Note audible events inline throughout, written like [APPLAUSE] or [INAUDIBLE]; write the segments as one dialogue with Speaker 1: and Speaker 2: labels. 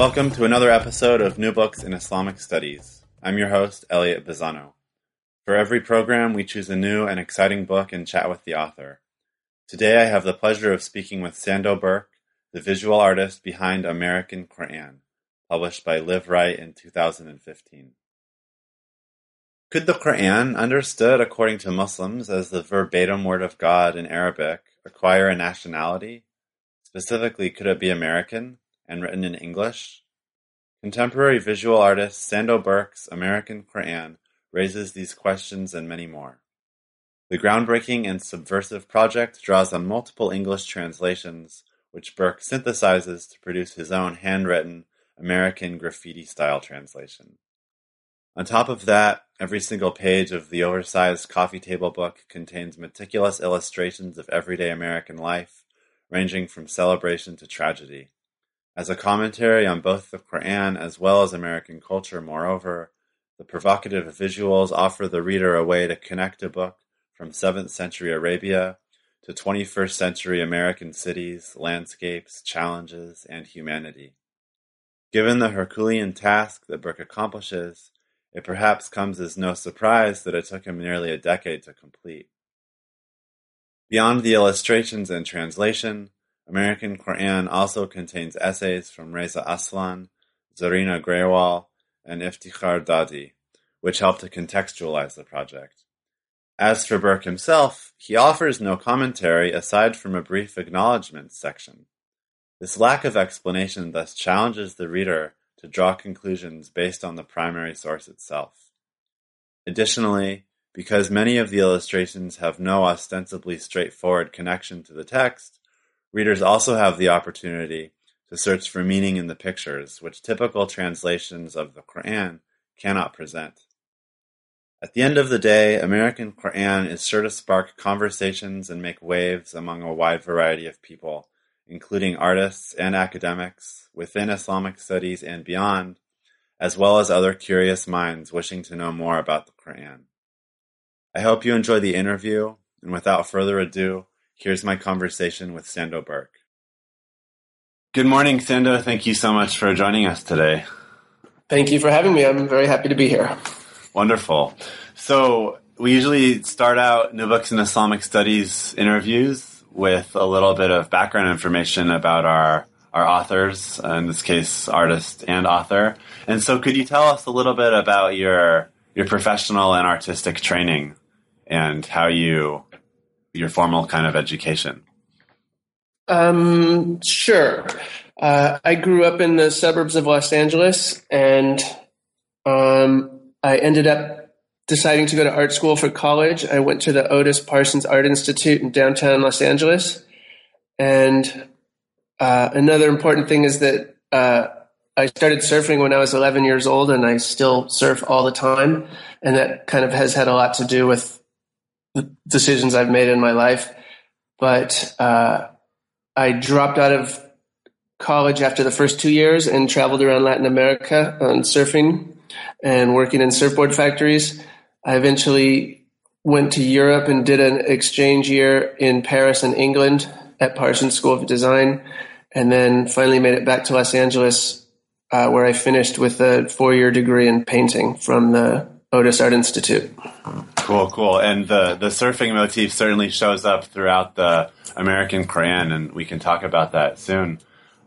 Speaker 1: Welcome to another episode of New Books in Islamic Studies. I'm your host, Elliott Bazzano. For every program, we choose a new and exciting book and chat with the author. Today, I have the pleasure of speaking with Sandow Birk, the visual artist behind American Quran, published by Liveright in 2015. Could the Quran, understood according to Muslims as the verbatim word of God in Arabic, acquire a nationality? Specifically, could it be American? And written in English. Contemporary visual artist Sandow Birk's American Quran raises these questions and many more. The groundbreaking and subversive project draws on multiple English translations, which Birk synthesizes to produce his own handwritten American graffiti style translation. On top of that, every single page of the oversized coffee table book contains meticulous illustrations of everyday American life, ranging from celebration to tragedy. As a commentary on both the Quran as well as American culture, moreover, the provocative visuals offer the reader a way to connect a book from 7th century Arabia to 21st century American cities, landscapes, challenges, and humanity. Given the Herculean task that Birk accomplishes, it perhaps comes as no surprise that it took him nearly a decade to complete. Beyond the illustrations and translation, American Quran also contains essays from Reza Aslan, Zareena Grewal, and Iftikhar Dadi, which help to contextualize the project. As for Birk himself, he offers no commentary aside from a brief acknowledgments section. This lack of explanation thus challenges the reader to draw conclusions based on the primary source itself. Additionally, because many of the illustrations have no ostensibly straightforward connection to the text, Readers also have the opportunity to search for meaning in the pictures, which typical translations of the Quran cannot present. At the end of the day, American Quran is sure to spark conversations and make waves among a wide variety of people, including artists and academics within Islamic studies and beyond, as well as other curious minds wishing to know more about the Quran. I hope you enjoy the interview, and without further ado, Here's my conversation with Sandow Birk. Good morning, Sandow. Thank you so much for joining us today.
Speaker 2: Thank you for having me. I'm very happy to be here.
Speaker 1: Wonderful. So, we usually start out New Books in Islamic Studies interviews with a little bit of background information about our our authors, uh, in this case, artist and author. And so, could you tell us a little bit about your your professional and artistic training and how you your formal kind of education?
Speaker 2: Um, sure. Uh, I grew up in the suburbs of Los Angeles, and um, I ended up deciding to go to art school for college. I went to the Otis Parsons Art Institute in downtown Los Angeles. And uh, another important thing is that uh, I started surfing when I was 11 years old, and I still surf all the time, and that kind of has had a lot to do with decisions I've made in my life. But uh, I dropped out of college after the first two years and traveled around Latin America on surfing and working in surfboard factories. I eventually went to Europe and did an exchange year in Paris and England at Parsons School of Design, and then finally made it back to Los Angeles, uh, where I finished with a four year degree in painting from the Otis Art Institute.
Speaker 1: Cool, cool. And the, the surfing motif certainly shows up throughout the American Quran, and we can talk about that soon.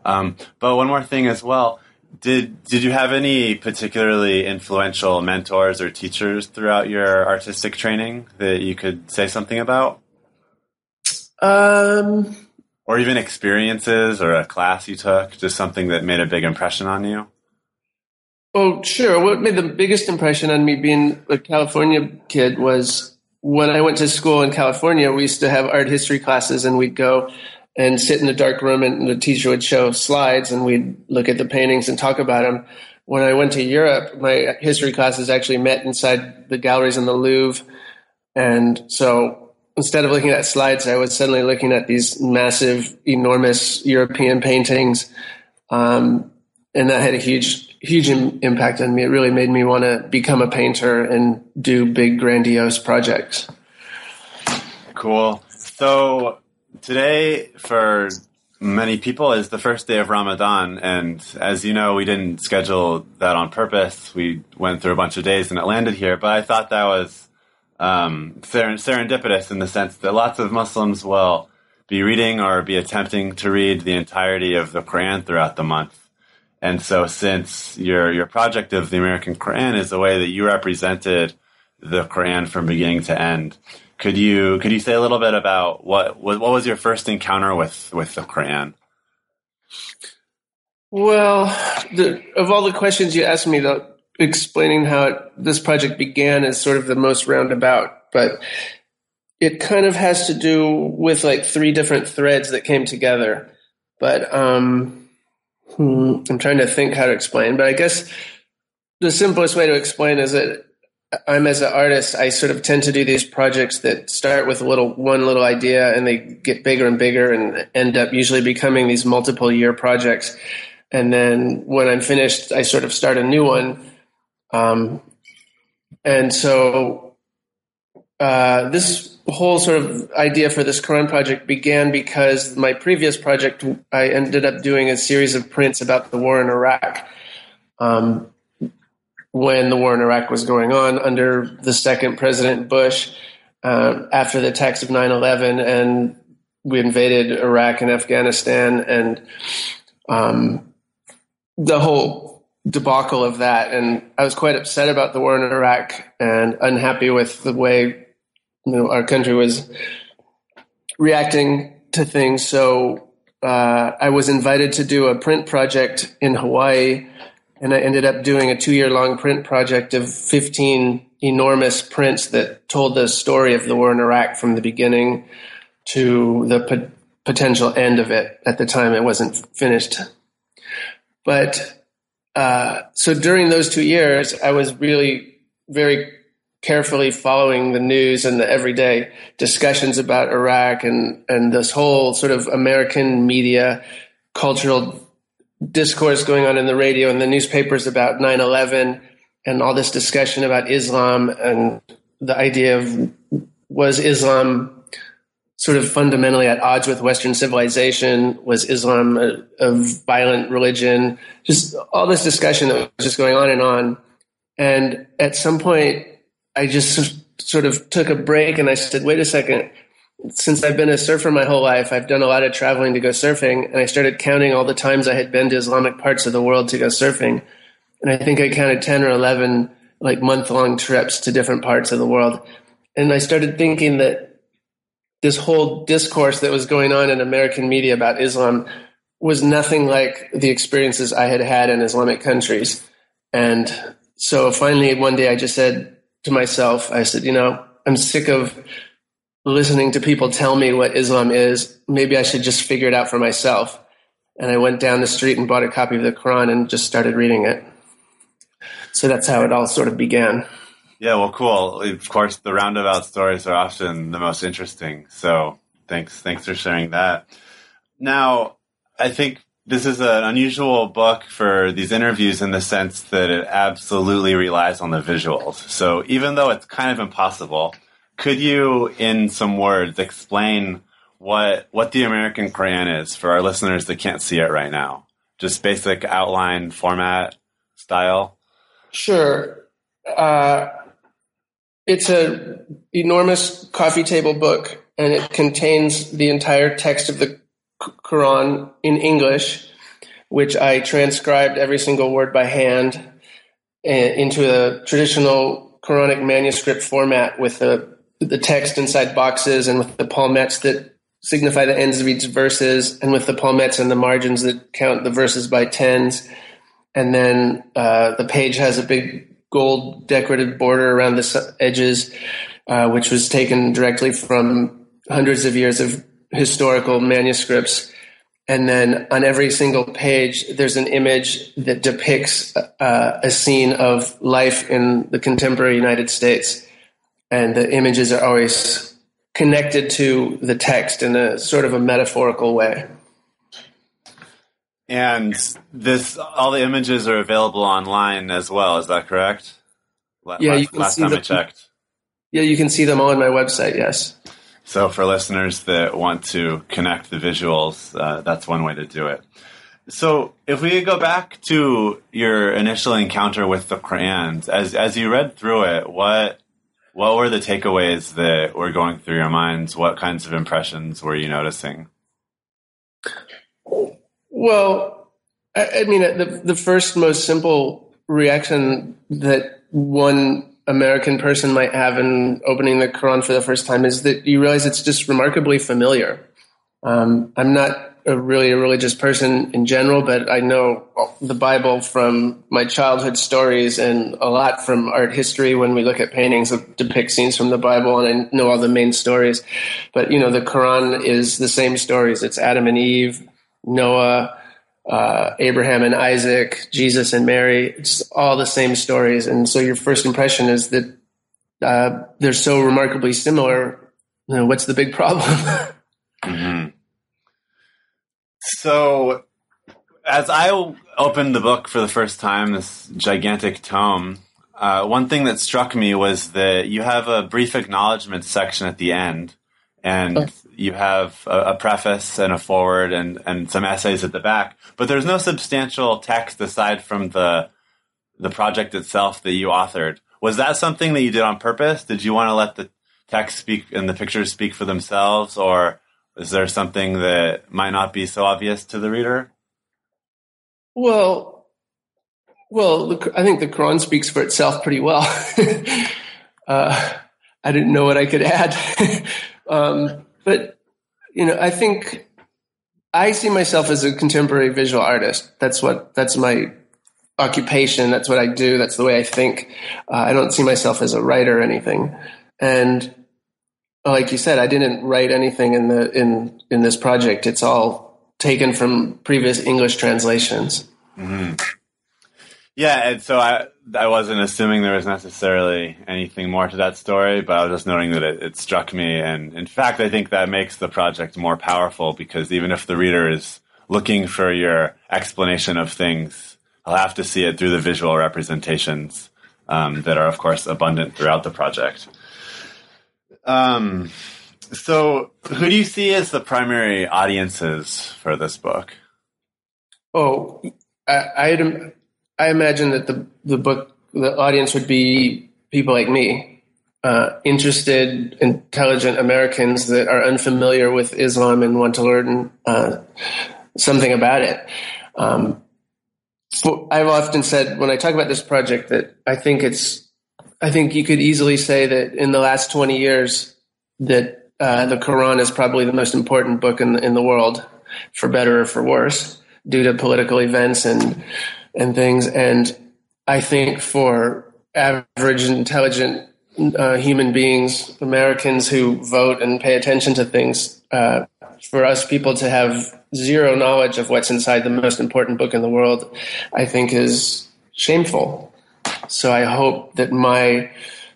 Speaker 1: Um, but one more thing as well. Did did you have any particularly influential mentors or teachers throughout your artistic training that you could say something about?
Speaker 2: Um,
Speaker 1: or even experiences or a class you took, just something that made a big impression on you?
Speaker 2: Oh, sure. What made the biggest impression on me being a California kid was when I went to school in California, we used to have art history classes and we'd go and sit in a dark room and the teacher would show slides and we'd look at the paintings and talk about them. When I went to Europe, my history classes actually met inside the galleries in the Louvre. And so instead of looking at slides, I was suddenly looking at these massive, enormous European paintings. Um, and that had a huge, huge Im- impact on me. It really made me want to become a painter and do big, grandiose projects.
Speaker 1: Cool. So today, for many people, is the first day of Ramadan. And as you know, we didn't schedule that on purpose. We went through a bunch of days and it landed here. But I thought that was um, serendipitous in the sense that lots of Muslims will be reading or be attempting to read the entirety of the Quran throughout the month. And so, since your your project of the American Quran is the way that you represented the Quran from beginning to end, could you could you say a little bit about what what, what was your first encounter with with the Quran?
Speaker 2: Well, the, of all the questions you asked me, the, explaining how it, this project began is sort of the most roundabout, but it kind of has to do with like three different threads that came together. But um, hmm, I'm trying to think how to explain. But I guess the simplest way to explain is that I'm as an artist, I sort of tend to do these projects that start with a little one little idea and they get bigger and bigger and end up usually becoming these multiple year projects. And then when I'm finished, I sort of start a new one um, and so uh, this whole sort of idea for this Quran project began because my previous project, I ended up doing a series of prints about the war in Iraq. Um, when the war in Iraq was going on under the second President Bush, uh, after the attacks of 9 11, and we invaded Iraq and Afghanistan, and um, the whole debacle of that. And I was quite upset about the war in Iraq and unhappy with the way you know, our country was reacting to things. So uh, I was invited to do a print project in Hawaii, and I ended up doing a two year long print project of 15 enormous prints that told the story of the war in Iraq from the beginning to the po- potential end of it. At the time, it wasn't finished. But uh, so during those two years, I was really very carefully following the news and the everyday discussions about Iraq and, and this whole sort of American media cultural discourse going on in the radio and the newspapers about 9 11 and all this discussion about Islam and the idea of was Islam sort of fundamentally at odds with Western civilization? Was Islam a, a, violent religion? Just all this discussion that was just going on and on. And at some point, I just sort of took a break and I said, wait a second. Since I've been a surfer my whole life, I've done a lot of traveling to go surfing, and I started counting all the times I had been to Islamic parts of the world to go surfing. And I think I counted 10 or 11 like month long trips to different parts of the world. And I started thinking that this whole discourse that was going on in American media about Islam was nothing like the experiences I had had in Islamic countries. And so finally, one day I just said to myself, I said, you know, I'm sick of listening to people tell me what Islam is. Maybe I should just figure it out for myself. and I went down the street and bought a copy of the Quran and just started reading it. So that's how it all sort of began.
Speaker 1: Yeah, well, cool. Of course, the roundabout stories are often the most interesting. So thanks, thanks for sharing that. Now, I think this is an unusual book for these interviews in the sense that it absolutely relies on the visuals. So even though it's kind of impossible, could you, in some words, explain what what the American Quran is for our listeners that can't see it right now? Just basic outline, format, style.
Speaker 2: Sure. Uh, it's an enormous coffee table book, and it contains the entire text of the Quran in English, which I transcribed every single word by hand eh, into a traditional Quranic manuscript format with the the text inside boxes and with the palmettes that signify the ends of each verses, and with the palmettes and the margins that count the verses by tens. And then uh, the page has a big gold decorative border around the edges, uh, which was taken directly from hundreds of years of historical manuscripts. And then on every single page, there's an image that depicts uh, a scene of life in the contemporary United States. And the images are always connected to the text in a sort of a metaphorical way.
Speaker 1: And this, all the images are available online as well. Is that correct?
Speaker 2: yeah,
Speaker 1: last,
Speaker 2: you can
Speaker 1: last
Speaker 2: see
Speaker 1: time
Speaker 2: them,
Speaker 1: I checked.
Speaker 2: Yeah, you can see them all on my website. Yes.
Speaker 1: So for listeners that want to connect the visuals, uh, that's one way to do it. So if we go back to your initial encounter with the Quran, as as you read through it, what what were the takeaways that were going through your minds? What kinds of impressions were you noticing?
Speaker 2: Well, I, I mean, the the first most simple reaction that one American person might have in opening the Quran for the first time is that you realize it's just remarkably familiar. Um, I'm not a really a religious person in general, but I know the Bible from my childhood stories and a lot from art history when we look at paintings that depict scenes from the Bible, and I know all the main stories. But you know, the Quran is the same stories. It's Adam and Eve, Noah, uh, Abraham and Isaac, Jesus and Mary. It's all the same stories. And so your first impression is that uh, they're so remarkably similar. You know, what's the big problem? [LAUGHS]
Speaker 1: mm-hmm. So, as I opened the book for the first time, this gigantic tome, uh, one thing that struck me was that you have a brief acknowledgement section at the end. And you have a, a, preface and a forward and, and some essays at the back, but there's no substantial text aside from the the project itself that you authored. Was that something that you did on purpose? Did you want to let the text speak and the pictures speak for themselves, or is there something that might not be so obvious to the reader?
Speaker 2: Well, well, I think the Quran speaks for itself pretty well. [LAUGHS] uh, I didn't know what I could add. [LAUGHS] um, but, you know, I think I see myself as a contemporary visual artist. That's what, that's my occupation. That's what I do. That's the way I think. Uh, I don't see myself as a writer or anything. And like you said, I didn't write anything in the, in, in this project. It's all taken from previous English translations.
Speaker 1: Mm-hmm. Yeah, and so I I wasn't assuming there was necessarily anything more to that story, but I was just noting that it, it, struck me, and in fact, I think that makes the project more powerful because even if the reader is looking for your explanation of things, I'll have to see it through the visual representations um, that are, of course, abundant throughout the project. Um, so, who do you see as the primary audiences for this book?
Speaker 2: Oh, I, I I imagine that the the book the audience would be people like me, uh, interested, intelligent Americans that are unfamiliar with Islam and want to learn uh, something about it. Um, I've often said when I talk about this project that I think it's I think you could easily say that in the last twenty years that uh, the Quran is probably the most important book in the, in the world, for better or for worse, due to political events and and things. And I think for average, intelligent uh, human beings, Americans who vote and pay attention to things, uh, for us people to have zero knowledge of what's inside the most important book in the world, I think is shameful. So I hope that my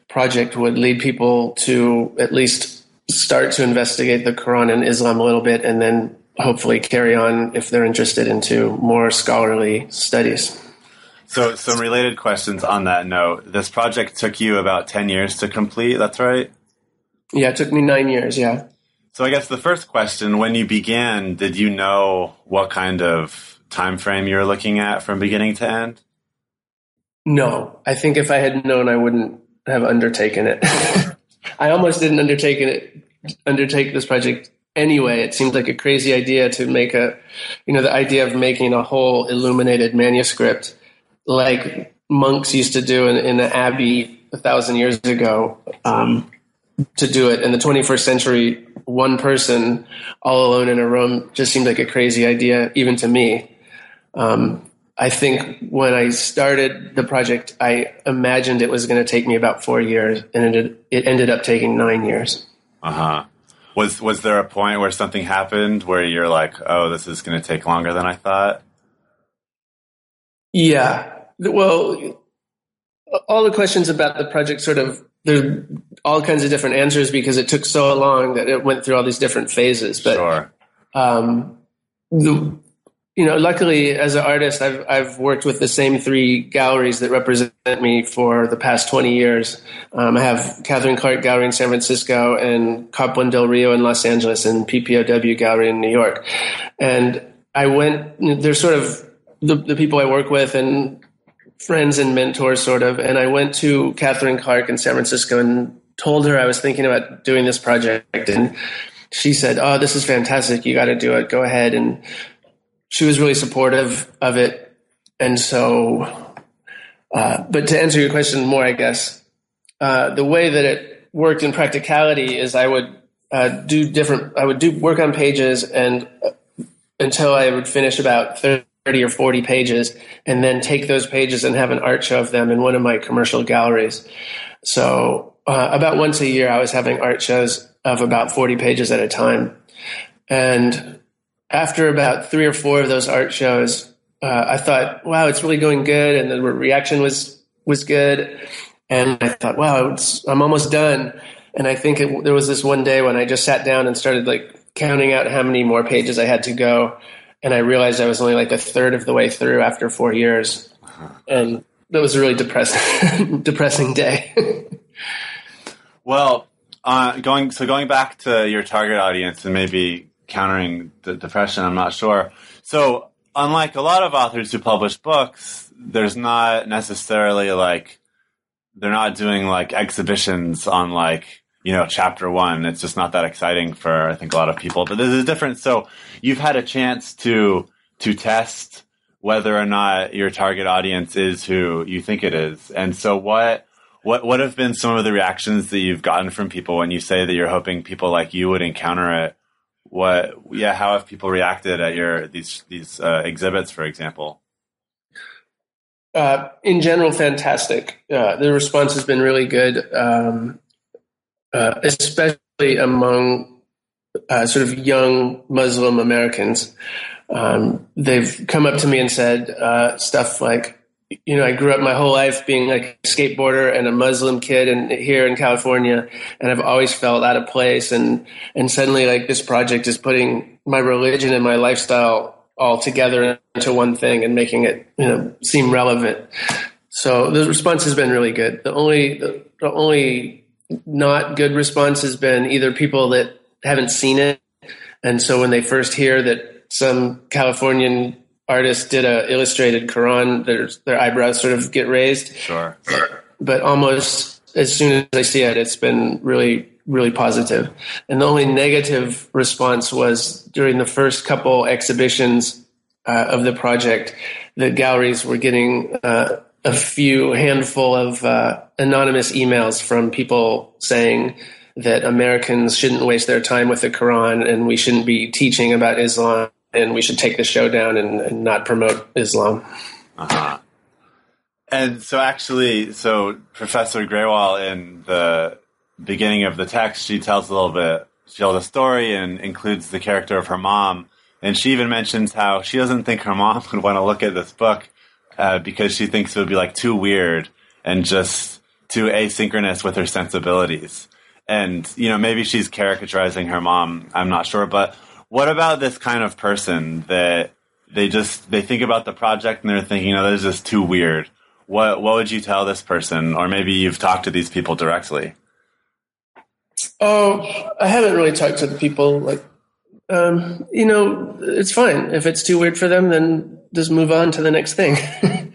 Speaker 2: project would lead people to at least start to investigate the Quran and Islam a little bit and then hopefully carry on if they're interested into more scholarly studies.
Speaker 1: So, some related questions on that note. This project took you about 10 years to complete, that's right?
Speaker 2: Yeah, it took me nine years, yeah.
Speaker 1: So, I guess the first question when you began, did you know what kind of time frame you were looking at from beginning to end?
Speaker 2: No, I think if I had known, I wouldn't have undertaken it. [LAUGHS] I almost didn't undertake it, undertake this project anyway. It seemed like a crazy idea to make a, you know, the idea of making a whole illuminated manuscript like monks used to do in, in the abbey a thousand years ago. Um, to do it in the 21st century, one person all alone in a room just seemed like a crazy idea, even to me. Um, I think when I started the project, I imagined it was going to take me about four years, and it, it ended up taking nine years.
Speaker 1: Uh huh. Was was there a point where something happened where you're like, "Oh, this is going to take longer than I thought"?
Speaker 2: Yeah. Well, all the questions about the project sort of there all kinds of different answers because it took so long that it went through all these different phases. But
Speaker 1: sure.
Speaker 2: um, the you know, luckily as an artist, I've I've worked with the same three galleries that represent me for the past twenty years. Um, I have Catherine Clark Gallery in San Francisco and Koplin Del Rio in Los Angeles and PPOW Gallery in New York. And I went. They're sort of the, the people I work with and friends and mentors, sort of. And I went to Catherine Clark in San Francisco and told her I was thinking about doing this project, and she said, "Oh, this is fantastic! You got to do it. Go ahead." And she was really supportive of it. And so, uh, but to answer your question more, I guess, uh, the way that it worked in practicality is I would uh, do different, I would do work on pages and uh, until I would finish about 30 or 40 pages and then take those pages and have an art show of them in one of my commercial galleries. So uh, about once a year, I was having art shows of about 40 pages at a time. And after about three or four of those art shows, uh, I thought, wow, it's really going good. And the reaction was, was good. And I thought, wow, I'm almost done. And I think it, there was this one day when I just sat down and started like counting out how many more pages I had to go. And I realized I was only like a third of the way through after four years. And that was a really depressing, [LAUGHS] depressing day. [LAUGHS]
Speaker 1: well, uh, going, so going back to your target audience and maybe countering the depression. I'm not sure. So, unlike a lot of authors who publish books, there's not necessarily like they're not doing like exhibitions on like you know chapter one. It's just not that exciting for I think a lot of people. But there's a difference. So you've had a chance to to test whether or not your target audience is who you think it is. And so what what what have been some of the reactions that you've gotten from people when you say that you're hoping people like you would encounter it what yeah how have people reacted at your these these uh, exhibits for example?
Speaker 2: Uh, in general fantastic. Uh, the response has been really good um, uh, especially among uh, sort of young muslim americans. Um, they've come up to me and said uh, stuff like you know, I grew up my whole life being like a skateboarder and a Muslim kid and here in California. And I've always felt out of place. And, and suddenly like this project is putting my religion and my lifestyle all together into one thing and making it, you know, seem relevant. So the response has been really good. The only, the, the only not good response has been either people that haven't seen it. And so when they first hear that some Californian artist did a illustrated Quran, their their eyebrows sort of get raised.
Speaker 1: Sure.
Speaker 2: But almost as soon as I see it, it's been really really positive. And the only negative response was during the first couple exhibitions uh, of the project, the galleries were getting uh, a few handful of uh, anonymous emails from people saying that Americans shouldn't waste their time with the Quran and we shouldn't be teaching about Islam and we should take the show down and, and not promote Islam.
Speaker 1: Uh-huh. And so, actually, so Professor Grewal in the beginning of the text, she tells a little bit, she tells a story and includes the character of her mom And she even mentions how she doesn't think her mom [LAUGHS] would want to look at this book uh, because she thinks it would be like too weird and just too asynchronous with her sensibilities. And, you know, maybe she's caricaturizing her mom. I'm not sure. But what about this kind of person that they just, they think about the project and they're thinking, oh, this is just too weird. What, what would you tell this person? Or maybe you've talked to these people directly.
Speaker 2: Oh, I haven't really talked to the people like um, you know, it's fine. If it's too weird for them, then just move on to the next thing. [LAUGHS]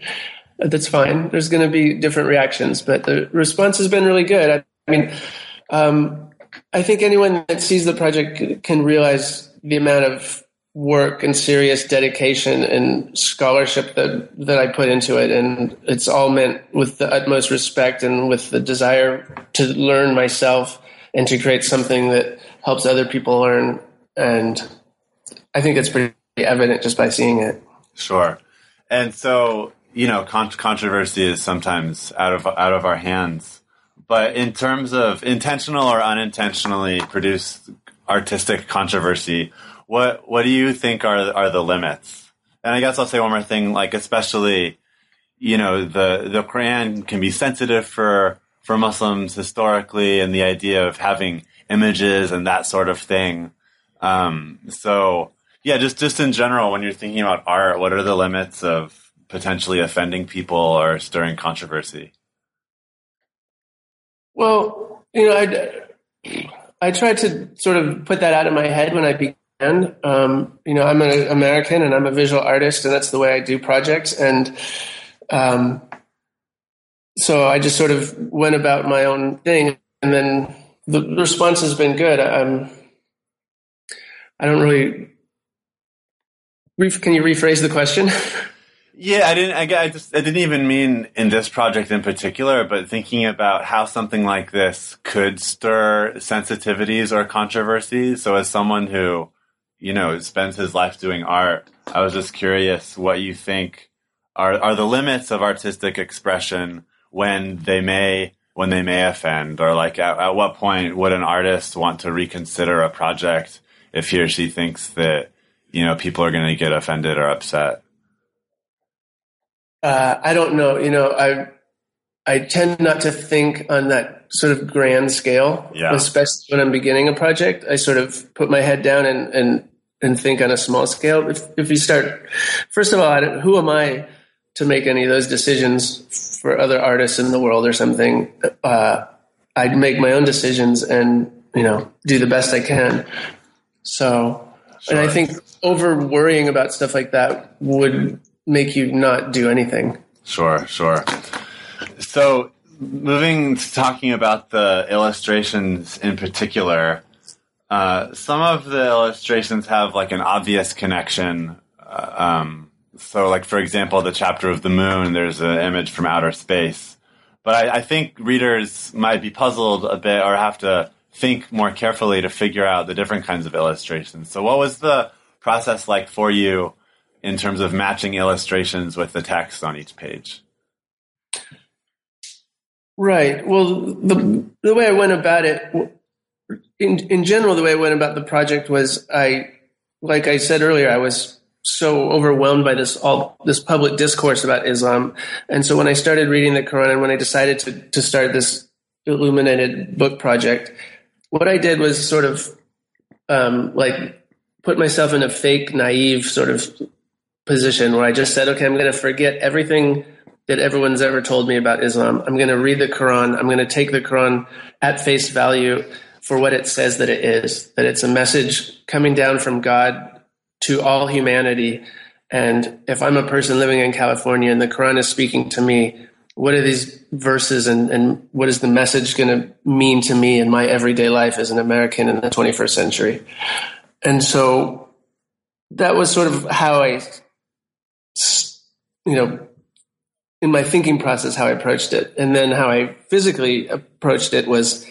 Speaker 2: That's fine. There's going to be different reactions, but the response has been really good. I, I mean, um, I think anyone that sees the project can realize the amount of work and serious dedication and scholarship that that I put into it, and it's all meant with the utmost respect and with the desire to learn myself and to create something that helps other people learn and I think it's pretty evident just by seeing it.
Speaker 1: Sure, and so you know, con- controversy is sometimes out of out of our hands. But in terms of intentional or unintentionally produced artistic controversy, what what do you think are are the limits? And I guess I'll say one more thing, like especially, you know, the the Quran can be sensitive for for Muslims historically, and the idea of having images and that sort of thing. Um, so yeah, just just in general, when you're thinking about art, what are the limits of potentially offending people or stirring controversy?
Speaker 2: Well, you know, I I tried to sort of put that out of my head when I began. Um, you know, I'm an American and I'm a visual artist, and that's the way I do projects. And um, so I just sort of went about my own thing, and then the response has been good. I'm I don't really. Can you rephrase the question? [LAUGHS]
Speaker 1: Yeah, I didn't. I, I, just I didn't even mean in this project in particular, but thinking about how something like this could stir sensitivities or controversies. So, as someone who, you know, spends his life doing art, I was just curious what you think are are the limits of artistic expression when they may when they may offend, or like at, at what point would an artist want to reconsider a project if he or she thinks that you know people are going to get offended or upset?
Speaker 2: Uh, I don't know. You know, I I tend not to think on that sort of grand scale,
Speaker 1: yeah.
Speaker 2: especially when I'm beginning a project. I sort of put my head down and and and think on a small scale. If if you start, first of all, who am I to make any of those decisions for other artists in the world or something? Uh, I'd make my own decisions and you know do the best I can. So, sure. and I think over worrying about stuff like that would make you not do anything.
Speaker 1: Sure, sure. So, moving to talking about the illustrations in particular, uh, some of the illustrations have like an obvious connection. Uh, um, so, like for example, the chapter of the moon, there's an image from outer space. But I, I think readers might be puzzled a bit or have to think more carefully to figure out the different kinds of illustrations. So, what was the process like for you in terms of matching illustrations with the text on each page?
Speaker 2: Right. Well, the the way I went about it, in in general, the way I went about the project was I, like I said earlier, I was so overwhelmed by this all this public discourse about Islam, and so when I started reading the Quran and when I decided to to start this illuminated book project, what I did was sort of um, like put myself in a fake, naive sort of position where I just said, okay, I'm going to forget everything that everyone's ever told me about Islam. I'm going to read the Quran. I'm going to take the Quran at face value for what it says that it is, that it's a message coming down from God to all humanity. And if I'm a person living in California and the Quran is speaking to me, what are these verses and, and what is the message going to mean to me in my everyday life as an American in the 21st century? And so that was sort of how I, you know, in my thinking process, how I approached it. And then how I physically approached it was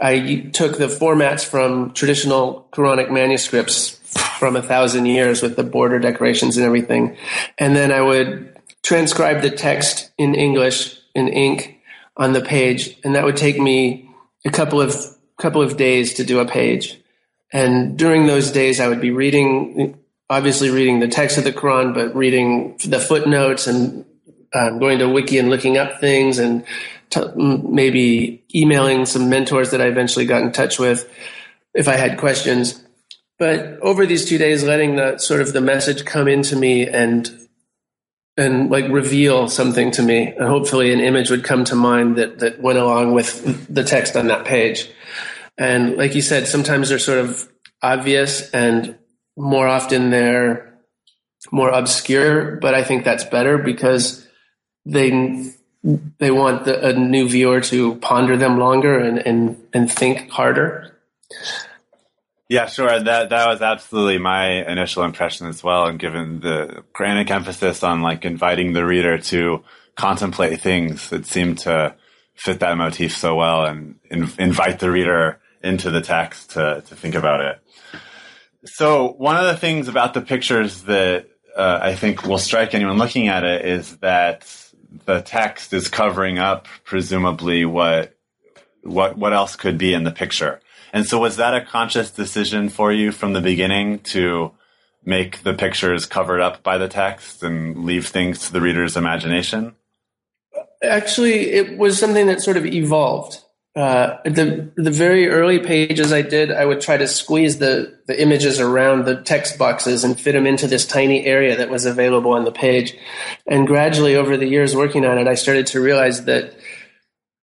Speaker 2: I took the formats from traditional Quranic manuscripts from a thousand years with the border decorations and everything. And then I would transcribe the text in English in ink on the page, and that would take me a couple of couple of days to do a page. And during those days, I would be reading obviously reading the text of the Quran, but reading the footnotes and um, going to Wiki and looking up things and t- maybe emailing some mentors that I eventually got in touch with if I had questions. But over these two days, letting the sort of the message come into me and and like reveal something to me, and hopefully an image would come to mind that that went along with the text on that page. And like you said, sometimes they're sort of obvious, and more often they're more obscure. But I think that's better because they they want the, a new viewer to ponder them longer and and and think harder.
Speaker 1: Yeah, sure. That that was absolutely my initial impression as well. And given the Quranic emphasis on like inviting the reader to contemplate things, it seemed to fit that motif so well and in, invite the reader into the text to to think about it. So one of the things about the pictures that uh, I think will strike anyone looking at it is that the text is covering up presumably what what what else could be in the picture. And so was that a conscious decision for you from the beginning to make the pictures covered up by the text and leave things to the reader's imagination?
Speaker 2: Actually, it was something that sort of evolved. Uh, the the very early pages I did, I would try to squeeze the the images around the text boxes and fit them into this tiny area that was available on the page. And gradually, over the years working on it, I started to realize that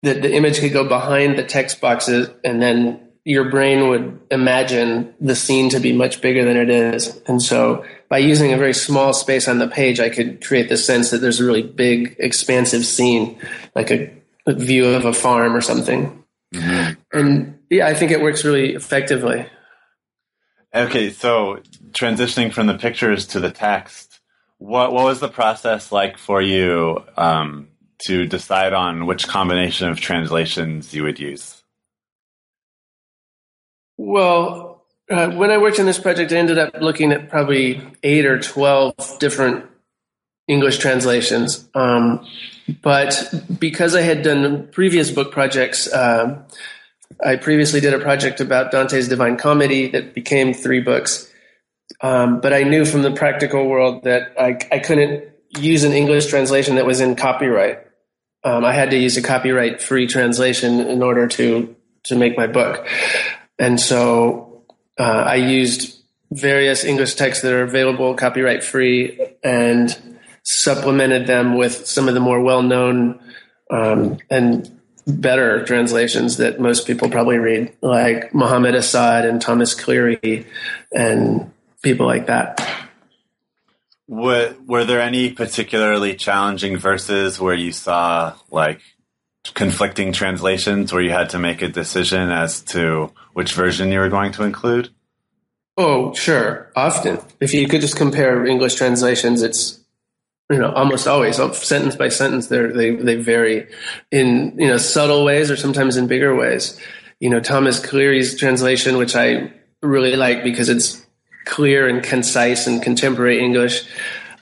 Speaker 2: that the image could go behind the text boxes, and then your brain would imagine the scene to be much bigger than it is. And so by using a very small space on the page, I could create the sense that there's a really big, expansive scene, like a, a view of a farm or something. Mm-hmm. And yeah, I think it works really effectively.
Speaker 1: Okay, so transitioning from the pictures to the text, what what was the process like for you um, to decide on which combination of translations you would use?
Speaker 2: Well, uh, when I worked on this project, I ended up looking at probably eight or 12 different English translations. Um, but because I had done previous book projects, um, I previously did a project about Dante's Divine Comedy that became three books. Um, but I knew from the practical world that I, I, couldn't use an English translation that was in copyright. Um, I had to use a copyright free translation in order to to make my book. And so uh, I used various English texts that are available copyright free and supplemented them with some of the more well known um, and better translations that most people probably read, like Muhammad Asad and Thomas Cleary and people like that.
Speaker 1: Were, were there any particularly challenging verses where you saw like conflicting translations where you had to make a decision as to which version you were going to include?
Speaker 2: Oh, sure. Often. If you could just compare English translations, it's you know almost always sentence by sentence they they vary in you know subtle ways or sometimes in bigger ways. You know Thomas Cleary's translation, which I really like because it's clear and concise and contemporary English,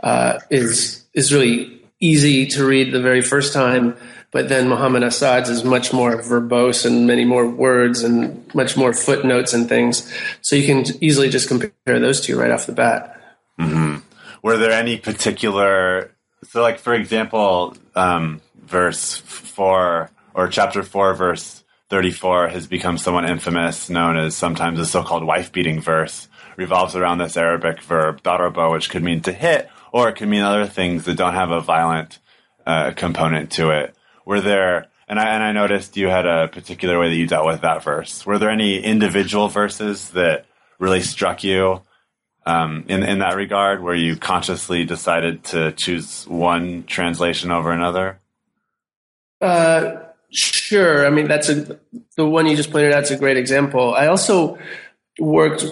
Speaker 2: uh, is is really easy to read the very first time but then Muhammad Asad's is much more verbose and many more words and much more footnotes and things. So you can easily just compare those two right off the bat.
Speaker 1: Mm-hmm. Were there any particular, so like for example, um, verse four or chapter four, verse 34 has become somewhat infamous, known as sometimes the so-called wife-beating verse, revolves around this Arabic verb daraba, which could mean to hit, or it could mean other things that don't have a violent uh, component to it were there and I and I noticed you had a particular way that you dealt with that verse. Were there any individual verses that really struck you um, in in that regard, where you consciously decided to choose one translation over another?
Speaker 2: Uh, sure. I mean, that's a the one you just pointed out is a great example. I also worked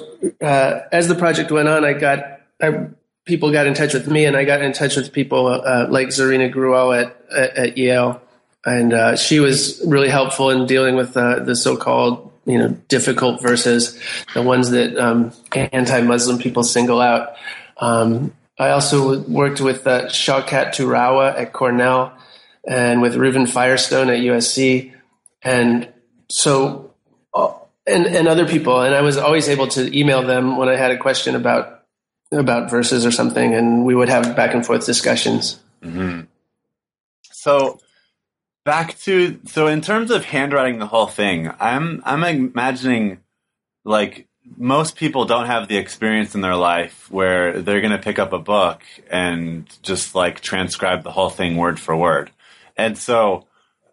Speaker 2: uh, as the project went on. I got I, people got in touch with me, and I got in touch with people uh, like Zareena Grewal at, at, at Yale and uh, she was really helpful in dealing with uh, the so-called you know difficult verses, the ones that um, anti-Muslim people single out. Um, I also worked with uh, Shawkat Toorawa at Cornell and with Reuven Firestone at USC, and so uh, and and other people. And I was always able to email them when I had a question about about verses or something, and we would have back and forth discussions.
Speaker 1: Mm-hmm. So back to so in terms of handwriting the whole thing, I'm I'm imagining like most people don't have the experience in their life where they're going to pick up a book and just like transcribe the whole thing word for word. And so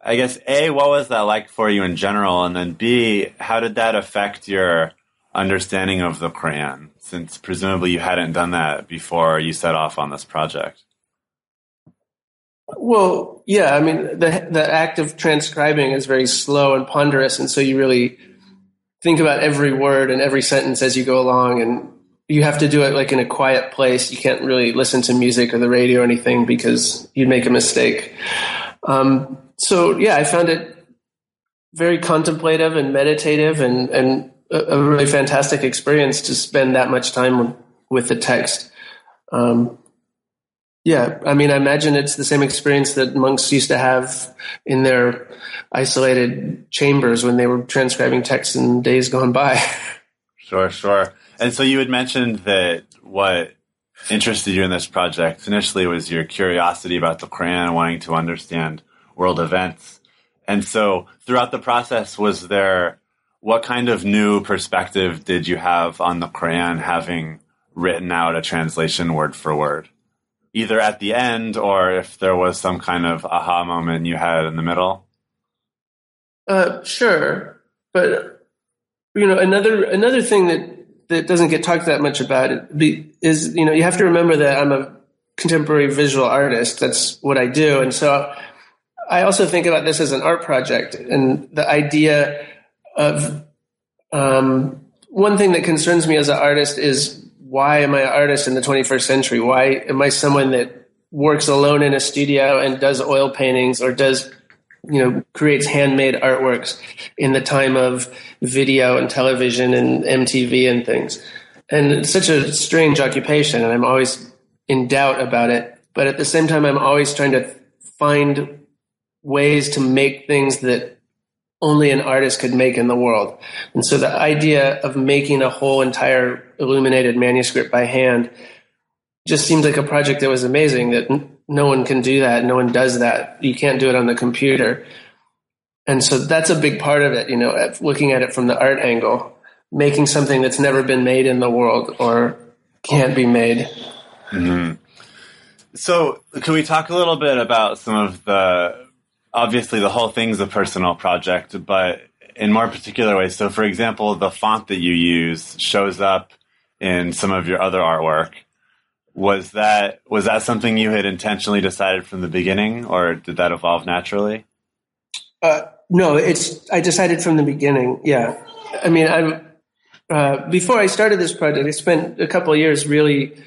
Speaker 1: I guess A, what was that like for you in general? And then B, how did that affect your understanding of the Quran? Since presumably you hadn't done that before you set off on this project.
Speaker 2: Well, yeah, I mean, the the act of transcribing is very slow and ponderous, and so you really think about every word and every sentence as you go along, and you have to do it like in a quiet place. You can't really listen to music or the radio or anything because you'd make a mistake. Um, so, yeah, I found it very contemplative and meditative, and and a, a really fantastic experience to spend that much time with the text. Um, yeah, I mean, I imagine it's the same experience that monks used to have in their isolated chambers when they were transcribing texts in days gone by. [LAUGHS]
Speaker 1: Sure, sure. And so you had mentioned that what interested you in this project initially was your curiosity about the Quran, and wanting to understand world events. And so throughout the process, was there what kind of new perspective did you have on the Quran having written out a translation word for word? Either at the end or if there was some kind of aha moment you had in the middle?
Speaker 2: Uh, sure, but you know another another thing that that doesn't get talked that much about is you know you have to remember that I'm a contemporary visual artist. That's what I do, and so I also think about this as an art project and the idea of um, one thing that concerns me as an artist is why am I an artist in the 21st century? Why am I someone that works alone in a studio and does oil paintings or does, you know, creates handmade artworks in the time of video and television and MTV and things? And it's such a strange occupation, and I'm always in doubt about it. But at the same time, I'm always trying to find ways to make things that only an artist could make in the world. And so the idea of making a whole entire illuminated manuscript by hand just seemed like a project that was amazing that no one can do that. No one does that. You can't do it on the computer. And so that's a big part of it, you know, looking at it from the art angle, making something that's never been made in the world or can't be made.
Speaker 1: Mm-hmm. So, can we talk a little bit about some of the obviously the whole thing's a personal project, but in more particular ways. So, for example, the font that you use shows up in some of your other artwork. Was that was that something you had intentionally decided from the beginning, or did that evolve naturally?
Speaker 2: Uh, no, it's I decided from the beginning. Yeah, I mean, I'm uh, before I started this project, I spent a couple of years really,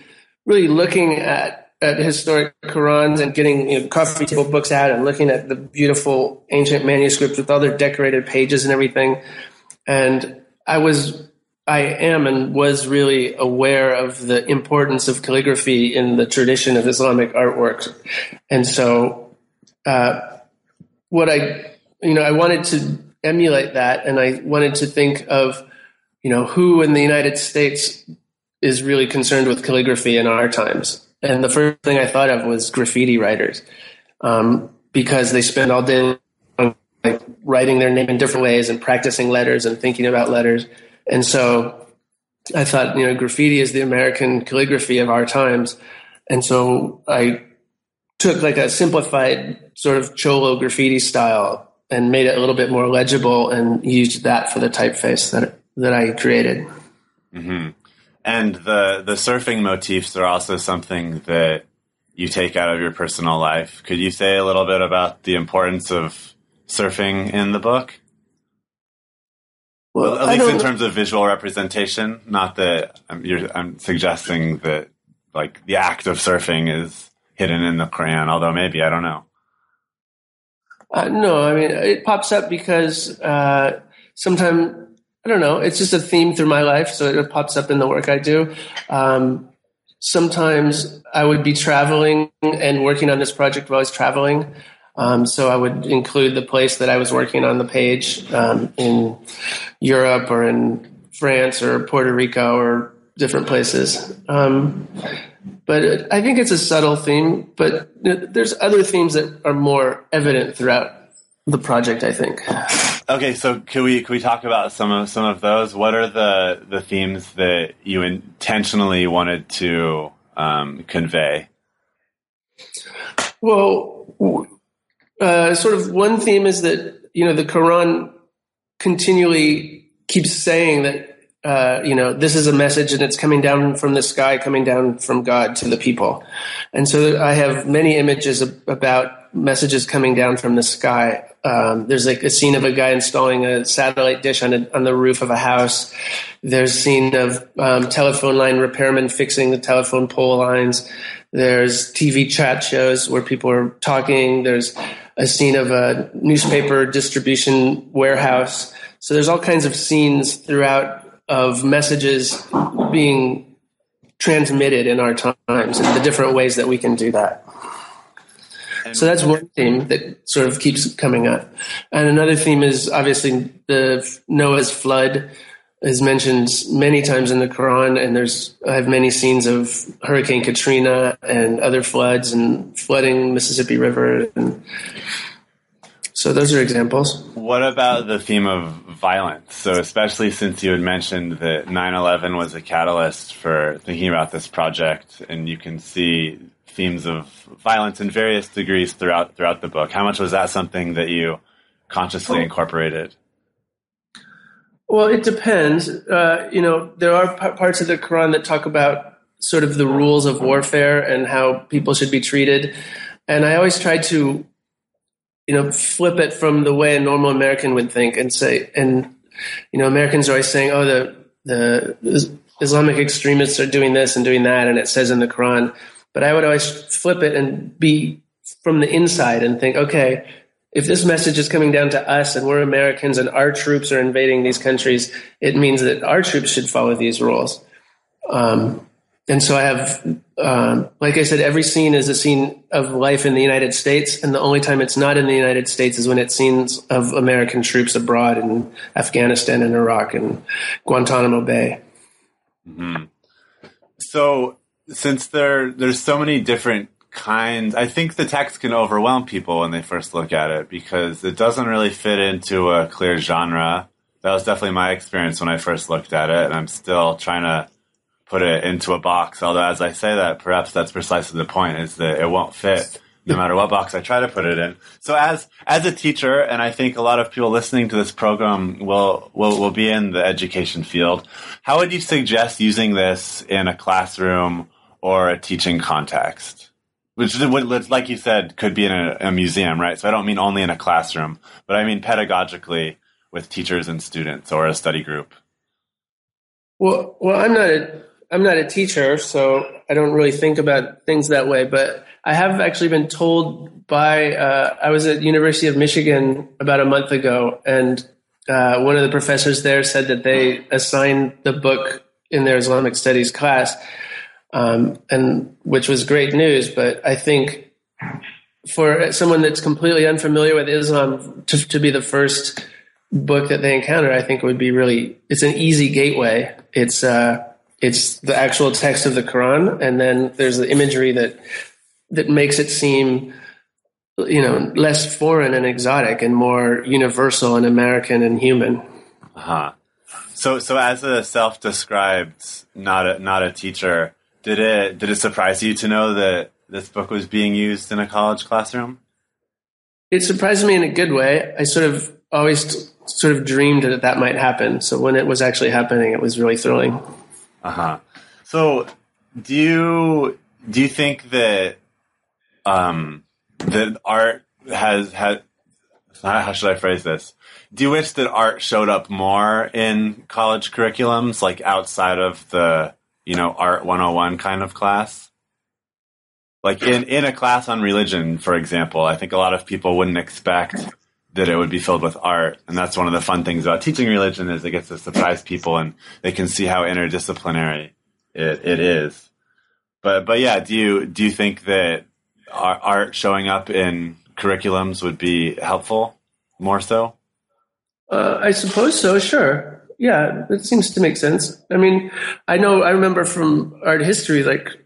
Speaker 2: really looking at at historic Qurans and getting you know, coffee table books out and looking at the beautiful ancient manuscripts with all their decorated pages and everything. And I was, I am and was really aware of the importance of calligraphy in the tradition of Islamic artwork. And so, uh, what I, you know, I wanted to emulate that and I wanted to think of, you know, who in the United States is really concerned with calligraphy in our times and the first thing I thought of was graffiti writers, um, because they spend all day like, writing their name in different ways and practicing letters and thinking about letters. And so I thought, you know, graffiti is the American calligraphy of our times. And so I took like a simplified sort of cholo graffiti style and made it a little bit more legible and used that for the typeface that that I created.
Speaker 1: Mm-hmm. And the the surfing motifs are also something that you take out of your personal life. Could you say a little bit about the importance of surfing in the book? Well, at least in terms of visual representation. Not that I'm, I'm suggesting that like the act of surfing is hidden in the Quran, although maybe I don't know.
Speaker 2: Uh, no, I mean it pops up because uh, sometimes I don't know. It's just a theme through my life, so it pops up in the work I do. Um, sometimes I would be traveling and working on this project while I was traveling. Um, so I would include the place that I was working on the page um, in Europe or in France or Puerto Rico or different places. Um, but I think it's a subtle theme. But there's other themes that are more evident throughout the project. I think.
Speaker 1: Okay, so can we can we talk about some of some of those? What are the the themes that you intentionally wanted to um, convey?
Speaker 2: Well, uh, sort of one theme is that you know the Quran continually keeps saying that uh, you know this is a message and it's coming down from the sky, coming down from God to the people, and so I have many images of, about messages coming down from the sky um, there's like a scene of a guy installing a satellite dish on, a, on the roof of a house. There's a scene of um, telephone line repairmen fixing the telephone pole lines. There's TV chat shows where people are talking. There's a scene of a newspaper distribution warehouse. So there's all kinds of scenes throughout of messages being transmitted in our times and the different ways that we can do that so that's one theme that sort of keeps coming up. And another theme is obviously the Noah's flood is mentioned many times in the Quran, and there's I have many scenes of Hurricane Katrina and other floods and flooding Mississippi River, and so those are examples.
Speaker 1: What about the theme of violence? So especially since you had mentioned that 9/11 was a catalyst for thinking about this project, and you can see themes of violence in various degrees throughout throughout the book. How much was that something that you consciously incorporated?
Speaker 2: Well, it depends. Uh, you know, there are p- parts of the Quran that talk about sort of the rules of warfare and how people should be treated, and I always try to, you know, flip it from the way a normal American would think and say, and you know, Americans are always saying, "Oh, the the Islamic extremists are doing this and doing that," and it says in the Quran but I would always flip it and be from the inside and think, okay, if this message is coming down to us and we're Americans and our troops are invading these countries, it means that our troops should follow these rules. Um, and so I have, um, like I said, every scene is a scene of life in the United States, and the only time it's not in the United States is when it's scenes of American troops abroad in Afghanistan and Iraq and Guantanamo Bay.
Speaker 1: Mm-hmm. So since there there's so many different kinds, I think the text can overwhelm people when they first look at it because it doesn't really fit into a clear genre. That was definitely my experience when I first looked at it, and I'm still trying to put it into a box. Although, as I say that, perhaps that's precisely the point: is that it won't fit no matter what box I try to put it in. So, as as a teacher, and I think a lot of people listening to this program will will will be in the education field. How would you suggest using this in a classroom? Or a teaching context, which, like you said, could be in a, a museum, right? So I don't mean only in a classroom, but I mean pedagogically with teachers and students or a study group.
Speaker 2: Well, well, I'm not a I'm not a teacher, so I don't really think about things that way. But I have actually been told by uh, I was at University of Michigan about a month ago, and uh, one of the professors there said that they assigned the book in their Islamic studies class um, and which was great news. But I think for someone that's completely unfamiliar with Islam to, to be the first book that they encounter, I think it would be really it's an easy gateway. It's uh, it's the actual text of the Quran, and then there's the imagery that that makes it seem you know less foreign and exotic and more universal and American and human.
Speaker 1: Uh-huh. So, so as a self-described, not a not a teacher, did it did it surprise you to know that this book was being used in a college classroom?
Speaker 2: It surprised me in a good way. I sort of always sort of dreamed that that might happen. So when it was actually happening, it was really thrilling.
Speaker 1: Uh huh. So do you do you think that um, that art has had how should I phrase this? Do you wish that art showed up more in college curriculums, like outside of the you know, art 101 kind of class. Like in, in a class on religion, for example, I think a lot of people wouldn't expect that it would be filled with art. And that's one of the fun things about teaching religion is it gets to surprise people and they can see how interdisciplinary it, it is. But, but yeah, do you, do you think that art showing up in curriculums would be helpful more so?
Speaker 2: Uh, I suppose so, sure. Yeah, it seems to make sense. I mean, I know, I remember from art history, like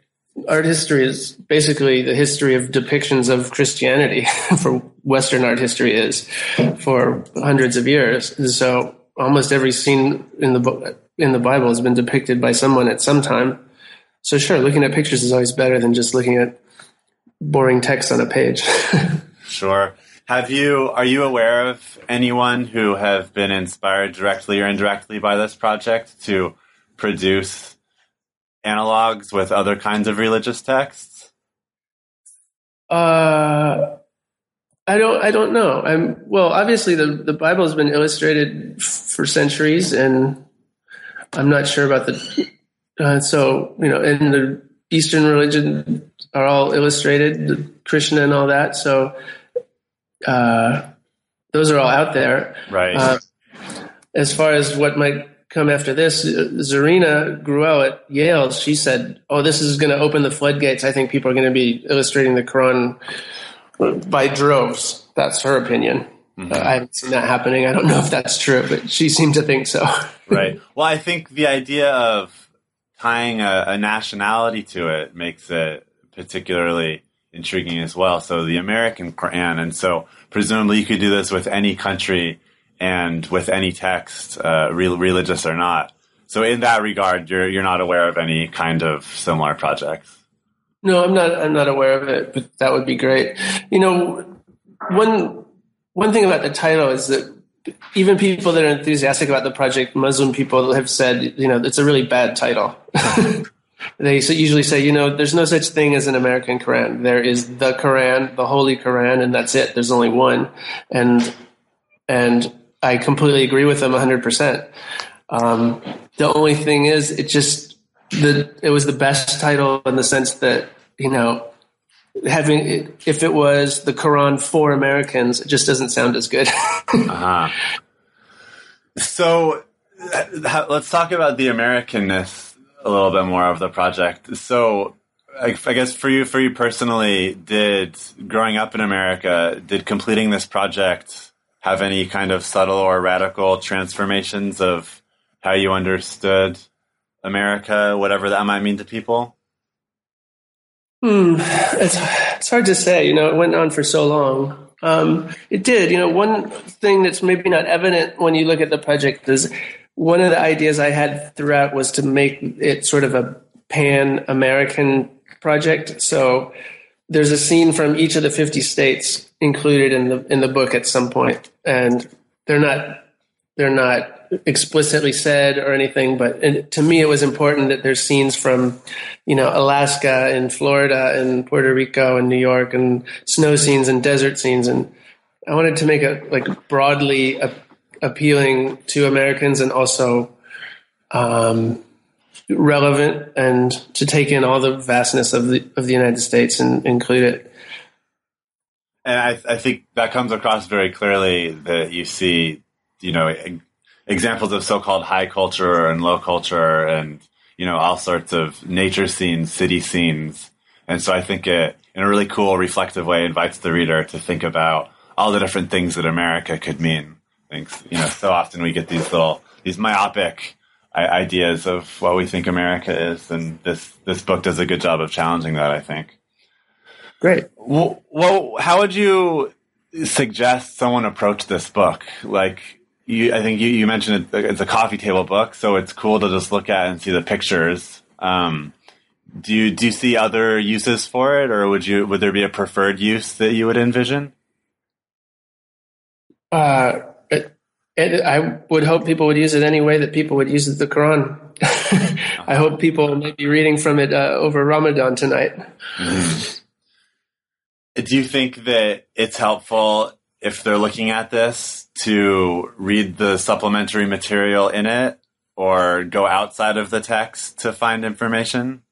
Speaker 2: art history is basically the history of depictions of Christianity [LAUGHS] for Western art history is for hundreds of years. So almost every scene in the book, in the Bible has been depicted by someone at some time. So sure, looking at pictures is always better than just looking at boring text on a page. [LAUGHS]
Speaker 1: sure. Have you are you aware of anyone who have been inspired directly or indirectly by this project to produce analogs with other kinds of religious texts?
Speaker 2: Uh I don't. I don't know. I'm well. Obviously, the the Bible has been illustrated for centuries, and I'm not sure about the. Uh, so you know, and the Eastern religion are all illustrated, the Christian and all that. So uh, those are all out there.
Speaker 1: Right.
Speaker 2: Uh, as far as what might come after this, Zareena Grewal at Yale, she said, "Oh, this is going to open the floodgates. I think people are going to be illustrating the Quran by droves." That's her opinion. Mm-hmm. Uh, I haven't seen that happening. I don't know if that's true, but she seemed to think so. [LAUGHS]
Speaker 1: right. Well, I think the idea of tying a, a nationality to it makes it particularly intriguing as well. So the American Quran, and so presumably you could do this with any country and with any text, uh, re- religious or not. So in that regard, you're you're not aware of any kind of similar projects.
Speaker 2: No, I'm not. I'm not aware of it, but that would be great. You know, one one thing about the title is that even people that are enthusiastic about the project, Muslim people have said, you know, it's a really bad title. [LAUGHS] they usually say, you know, there's no such thing as an American Quran. There is the Quran, the Holy Quran, and that's it. There's only one, and and I completely agree with them 100. Um, The only thing is, it just the it was the best title in the sense that you know having if it was the Quran for Americans, it just doesn't sound as good. [LAUGHS] uh-huh.
Speaker 1: So let's talk about the Americanness a little bit more of the project. So, I, guess for you, for you personally, did growing up in America, did completing this project have any kind of subtle or radical transformations of how you understood America, whatever that might mean to people?
Speaker 2: Hmm, it's it's hard to say. You know, it went on for so long. Um, it did. You know, one thing that's maybe not evident when you look at the project is one of the ideas I had throughout was to make it sort of a pan American project. So there's a scene from each of the 50 states included in the in the book at some point, and they're not they're not explicitly said or anything, but to me it was important that there's scenes from you know Alaska and Florida and Puerto Rico and New York and snow scenes and desert scenes and I wanted to make it like broadly appealing to Americans and also um, relevant and to take in all the vastness of the of the United States and include it.
Speaker 1: And I, I think that comes across very clearly that you see, you know, examples of so-called high culture and low culture and, you know, all sorts of nature scenes, city scenes. And so I think it, in a really cool, reflective way, invites the reader to think about all the different things that America could mean thinks. You know, so often we get these little these myopic ideas of what we think America is, and this this book does a good job of challenging that. I think.
Speaker 2: Great.
Speaker 1: Well, well how would you suggest someone approach this book? Like, you, I think you, you mentioned it, it's a coffee table book, so it's cool to just look at and see the pictures. Um, do you do you see other uses for it, or would you would there be a preferred use that you would envision?
Speaker 2: Uh, it, I would hope people would use it any way that people would use the Quran. [LAUGHS] I hope people may be reading from it uh, over Ramadan tonight.
Speaker 1: Mm-hmm. Do you think that it's helpful if they're looking at this to read the supplementary material in it or go outside of the text to find information?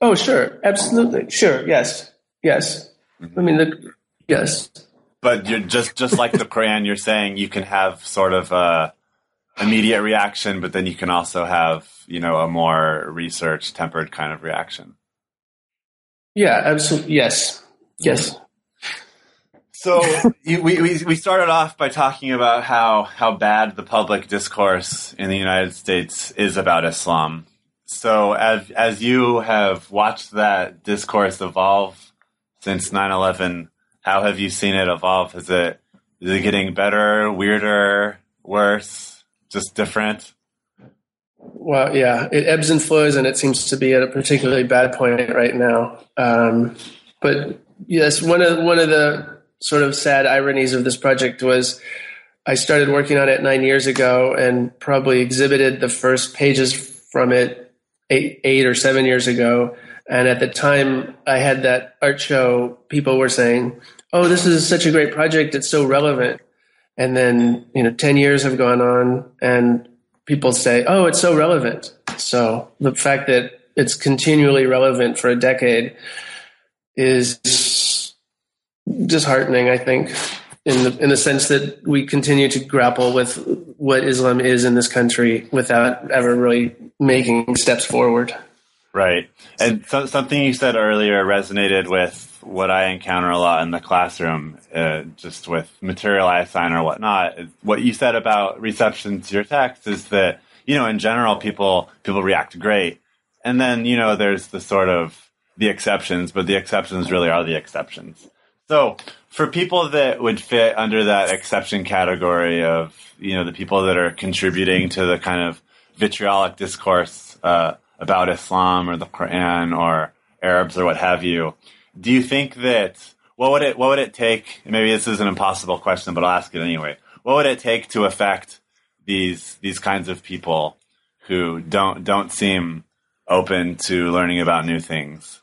Speaker 2: Oh, sure. Absolutely. Sure. Yes. Yes. Mm-hmm. I mean, the, yes
Speaker 1: but you're just just like the Quran, you're saying you can have sort of a immediate reaction, but then you can also have you know a more research tempered kind of reaction.
Speaker 2: Yeah, absolutely. Yes, yes. Mm-hmm.
Speaker 1: So you, we, we we started off by talking about how how bad the public discourse in the United States is about Islam. So as as you have watched that discourse evolve since 9/11, how have you seen it evolve? Is it is it getting better, weirder, worse, just different?
Speaker 2: Well, yeah, it ebbs and flows, and it seems to be at a particularly bad point right now. Um, but yes, one of one of the sort of sad ironies of this project was I started working on it nine years ago, and probably exhibited the first pages from it eight, eight or seven years ago. And at the time I had that art show, people were saying, "Oh, this is such a great project; it's so relevant." And then you know, ten years have gone on, and people say, "Oh, it's so relevant." So the fact that it's continually relevant for a decade is disheartening. I think, in the in the sense that we continue to grapple with what Islam is in this country without ever really making steps forward.
Speaker 1: Right, and so, something you said earlier resonated with what I encounter a lot in the classroom, uh, just with material I assign or whatnot. What you said about reception to your text is that you know in general people people react great, and then you know there's the sort of the exceptions, but the exceptions really are the exceptions. So for people that would fit under that exception category of you know the people that are contributing to the kind of vitriolic discourse uh, about Islam or the Quran or Arabs or what have you, do you think that what would it what would it take? Maybe this is an impossible question, but I'll ask it anyway. What would it take to affect these these kinds of people who don't don't seem open to learning about new things?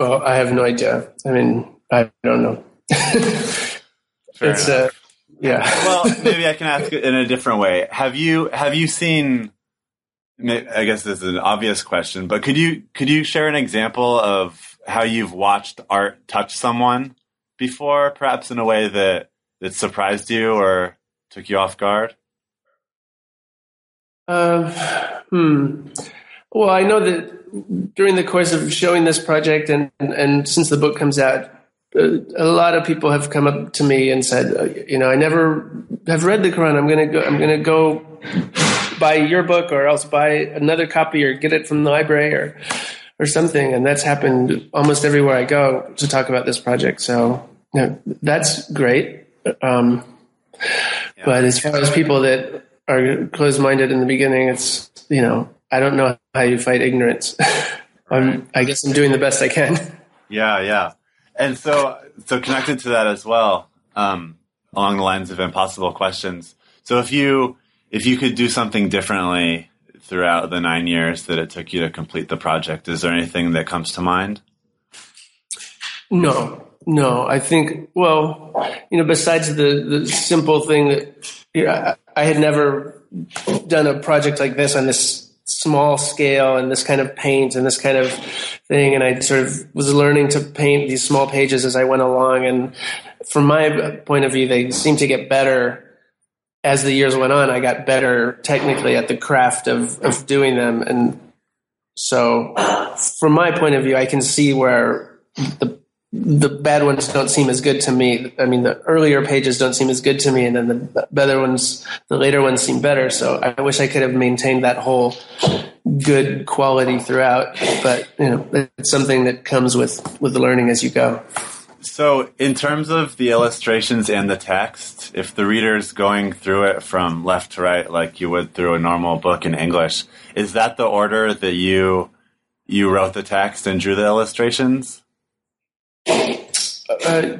Speaker 2: Well, I have no idea. I mean, I don't know. [LAUGHS] it's uh, yeah.
Speaker 1: well, [LAUGHS] maybe I can ask it in a different way. Have you have you seen? I guess this is an obvious question, but could you could you share an example of how you've watched art touch someone before, perhaps in a way that that surprised you or took you off guard?
Speaker 2: Um, hmm. Well, I know that during the course of showing this project and, and, and since the book comes out, a lot of people have come up to me and said, uh, you know, I never have read the Quran. I'm gonna go. I'm gonna go buy your book, or else buy another copy, or get it from the library, or or something. And that's happened almost everywhere I go to talk about this project. So you know, that's great. Um, yeah. But as far as people that are closed-minded in the beginning, it's you know, I don't know how you fight ignorance. [LAUGHS] I'm, I guess I'm doing the best I can.
Speaker 1: Yeah, yeah and so so connected to that as well, um, along the lines of impossible questions. So if you if you could do something differently throughout the nine years that it took you to complete the project, is there anything that comes to mind?
Speaker 2: No, no. I think well, you know, besides the the simple thing that you know, I, I had never done a project like this on this small scale and this kind of paint and this kind of thing. And I sort of was learning to paint these small pages as I went along. And from my point of view, they seem to get better as the years went on. I got better technically at the craft of, of doing them. And so from my point of view, I can see where the the bad ones don't seem as good to me. I mean, the earlier pages don't seem as good to me, and then the better ones, the later ones seem better. So I wish I could have maintained that whole good quality throughout. But you know, it's something that comes with with learning as you go.
Speaker 1: So, in terms of the illustrations and the text, if the reader's going through it from left to right, like you would through a normal book in English, is that the order that you you wrote the text and drew the illustrations?
Speaker 2: Uh,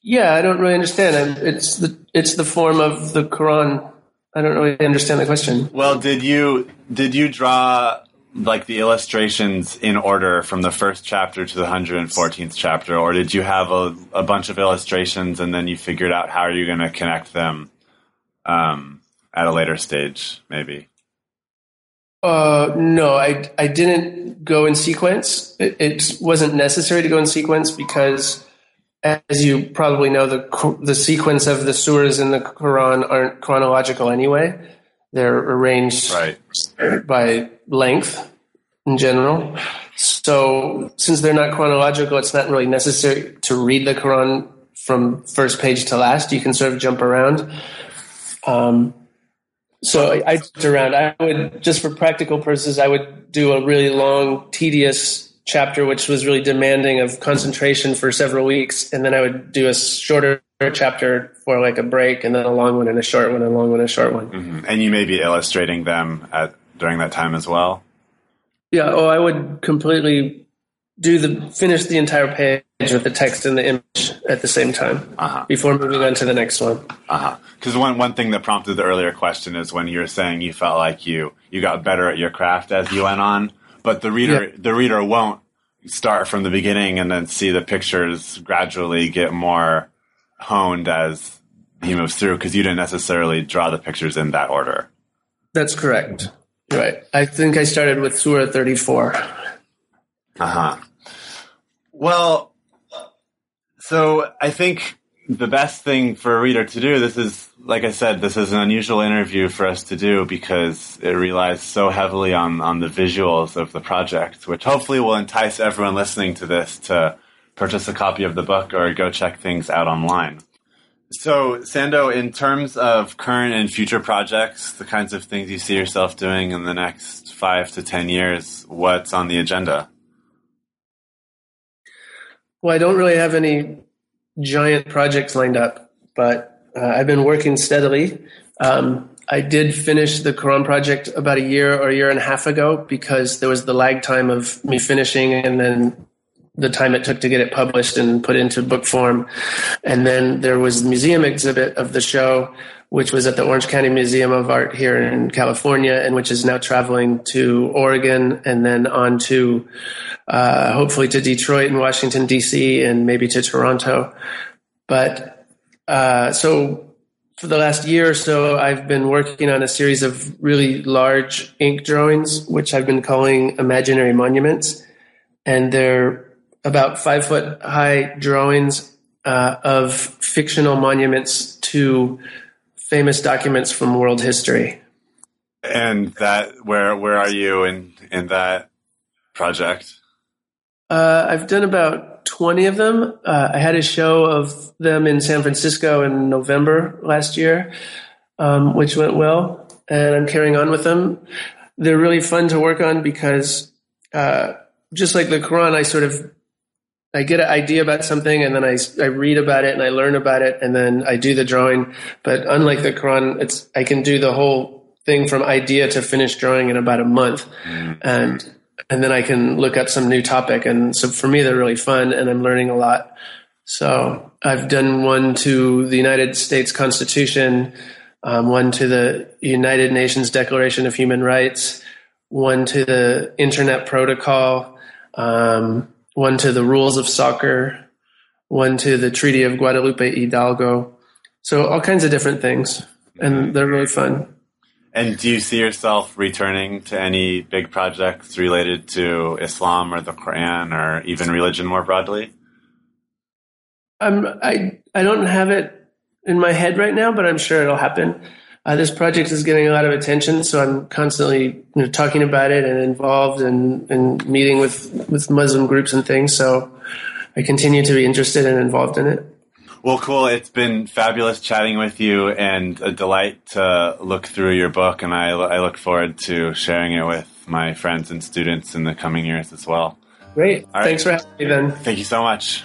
Speaker 2: yeah, I don't really understand. It's the it's the form of the Quran. I don't really understand the question.
Speaker 1: Well, did you did you draw like the illustrations in order from the first chapter to the 114th chapter, or did you have a, a bunch of illustrations and then you figured out how are you going to connect them um, at a later stage, maybe?
Speaker 2: Uh, no, I I didn't go in sequence. It, it, wasn't necessary to go in sequence because, as you probably know, the the sequence of the surahs in the Quran aren't chronological anyway. They're arranged
Speaker 1: right.
Speaker 2: by length in general. So, since they're not chronological, it's not really necessary to read the Quran from first page to last. You can sort of jump around. Um, so I, jumped around. I would just for practical purposes, I would do a really long, tedious chapter, which was really demanding of concentration for several weeks, and then I would do a shorter chapter for like a break, and then a long one and a short one, and a long one and a short one.
Speaker 1: Mm-hmm. And you may be illustrating them at during that time as well.
Speaker 2: Yeah. Oh, I would completely do the finish the entire page with the text and the image at the same time
Speaker 1: uh-huh.
Speaker 2: before moving on to the next one.
Speaker 1: Uh-huh. Because one one thing that prompted the earlier question is when you were saying you felt like you you got better at your craft as you went on, but the reader yeah. the reader won't start from the beginning and then see the pictures gradually get more honed as he moves through because you didn't necessarily draw the pictures in that order.
Speaker 2: That's correct. Right. I think I started with Surah 34.
Speaker 1: Uh huh. Well, so I think the best thing for a reader to do, this is, like I said, this is an unusual interview for us to do because it relies so heavily on, on the visuals of the project, which hopefully will entice everyone listening to this to purchase a copy of the book or go check things out online. So, Sandow, in terms of current and future projects, the kinds of things you see yourself doing in the next five to ten years, what's on the agenda?
Speaker 2: Well, I don't really have any giant projects lined up, but uh, I've been working steadily. Um, I did finish the Quran project about a year or a year and a half ago because there was the lag time of me finishing and then the time it took to get it published and put into book form. And then there was the museum exhibit of the show, which was at the Orange County Museum of Art here in California, and which is now traveling to Oregon and then on to uh, hopefully to Detroit and Washington, D.C., and maybe to Toronto. But uh, so for the last year or so, I've been working on a series of really large ink drawings, which I've been calling imaginary monuments. And they're about five foot high drawings uh, of fictional monuments to famous documents from world history.
Speaker 1: And that where where are you in in that project?
Speaker 2: Uh, I've done about twenty of them. Uh, I had a show of them in San Francisco in November last year, um, which went well, and I'm carrying on with them. They're really fun to work on because, uh, just like the Quran, I sort of I get an idea about something and then I, I read about it and I learn about it and then I do the drawing. But unlike the Quran, it's, I can do the whole thing from idea to finished drawing in about a month. Mm. And, and then I can look up some new topic. And so for me, they're really fun and I'm learning a lot. So I've done one to the United States Constitution, um, one to the United Nations Declaration of Human Rights, one to the Internet Protocol, um, one to the rules of soccer, one to the Treaty of Guadalupe Hidalgo. So all kinds of different things, and they're really fun.
Speaker 1: And do you see yourself returning to any big projects related to Islam or the Quran or even religion more broadly?
Speaker 2: Um, I I don't have it in my head right now, but I'm sure it'll happen. Uh, this project is getting a lot of attention, so I'm constantly you know, talking about it and involved and, and meeting with, with Muslim groups and things. So I continue to be interested and involved in it.
Speaker 1: Well, cool. It's been fabulous chatting with you and a delight to look through your book. And I, I look forward to sharing it with my friends and students in the coming years as well.
Speaker 2: Great. Thanks for having me, Ben.
Speaker 1: Thank you so much.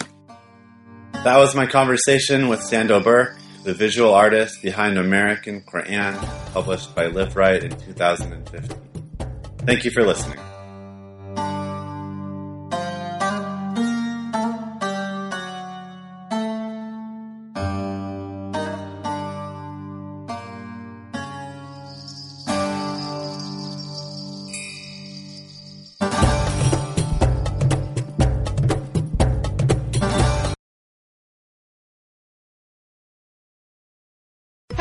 Speaker 1: That was my conversation with Sandow Birk the visual artist behind American Quran, published by Liveright in 2015. Thank you for listening.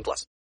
Speaker 3: 18 plus.